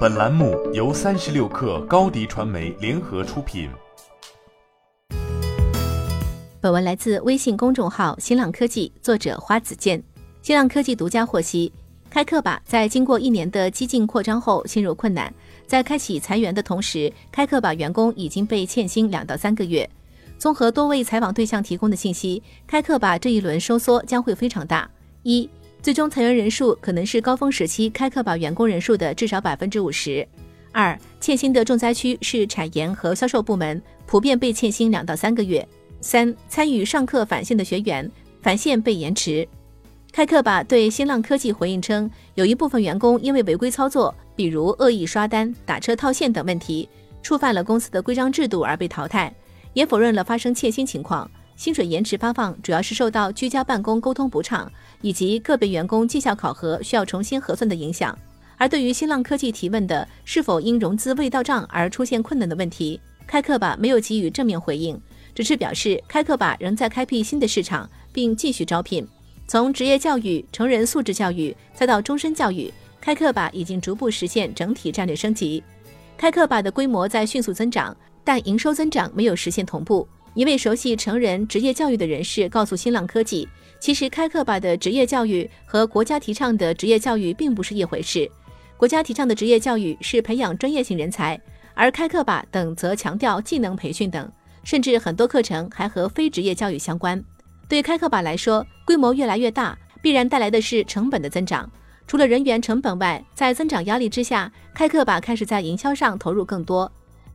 本栏目由三十六氪高低传媒联合出品。本文来自微信公众号新浪科技，作者花子健。新浪科技独家获悉，开课吧在经过一年的激进扩张后陷入困难，在开启裁员的同时，开课吧员工已经被欠薪两到三个月。综合多位采访对象提供的信息，开课吧这一轮收缩将会非常大。一最终裁员人数可能是高峰时期开课吧员工人数的至少百分之五十。二，欠薪的重灾区是产研和销售部门，普遍被欠薪两到三个月。三，参与上课返现的学员返现被延迟。开课吧对新浪科技回应称，有一部分员工因为违规操作，比如恶意刷单、打车套现等问题，触犯了公司的规章制度而被淘汰，也否认了发生欠薪情况。薪水延迟发放主要是受到居家办公沟通不畅以及个别员工绩效考核需要重新核算的影响。而对于新浪科技提问的是否因融资未到账而出现困难的问题，开课吧没有给予正面回应，只是表示开课吧仍在开辟新的市场，并继续招聘。从职业教育、成人素质教育再到终身教育，开课吧已经逐步实现整体战略升级。开课吧的规模在迅速增长，但营收增长没有实现同步。一位熟悉成人职业教育的人士告诉新浪科技，其实开课吧的职业教育和国家提倡的职业教育并不是一回事。国家提倡的职业教育是培养专业性人才，而开课吧等则强调技能培训等，甚至很多课程还和非职业教育相关。对开课吧来说，规模越来越大，必然带来的是成本的增长。除了人员成本外，在增长压力之下，开课吧开始在营销上投入更多。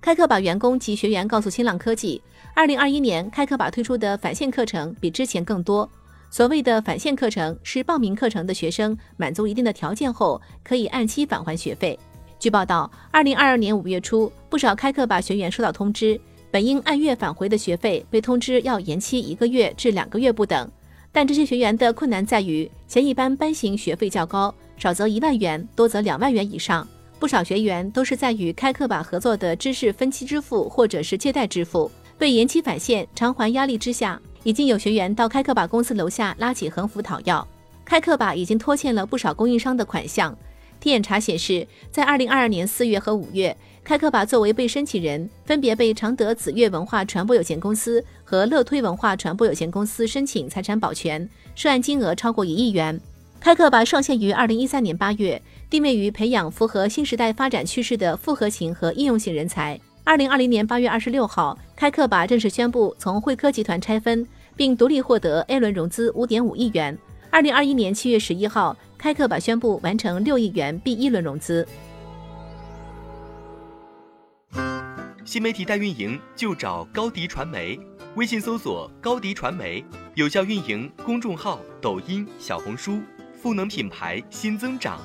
开课吧员工及学员告诉新浪科技。二零二一年，开课吧推出的返现课程比之前更多。所谓的返现课程，是报名课程的学生满足一定的条件后，可以按期返还学费。据报道，二零二二年五月初，不少开课吧学员收到通知，本应按月返回的学费被通知要延期一个月至两个月不等。但这些学员的困难在于，前一班班型学费较高，少则一万元，多则两万元以上。不少学员都是在与开课吧合作的知识分期支付或者是借贷支付。被延期返现偿还压力之下，已经有学员到开课吧公司楼下拉起横幅讨要。开课吧已经拖欠了不少供应商的款项。天眼查显示，在二零二二年四月和五月，开课吧作为被申请人，分别被常德紫悦文化传播有限公司和乐推文化传播有限公司申请财产保全，涉案金额超过一亿元。开课吧上线于二零一三年八月，定位于培养符合新时代发展趋势的复合型和应用型人才。二零二零年八月二十六号，开课吧正式宣布从汇科集团拆分，并独立获得 A 轮融资五点五亿元。二零二一年七月十一号，开课吧宣布完成六亿元 B 一轮融资。新媒体代运营就找高迪传媒，微信搜索高迪传媒，有效运营公众号、抖音、小红书，赋能品牌新增长。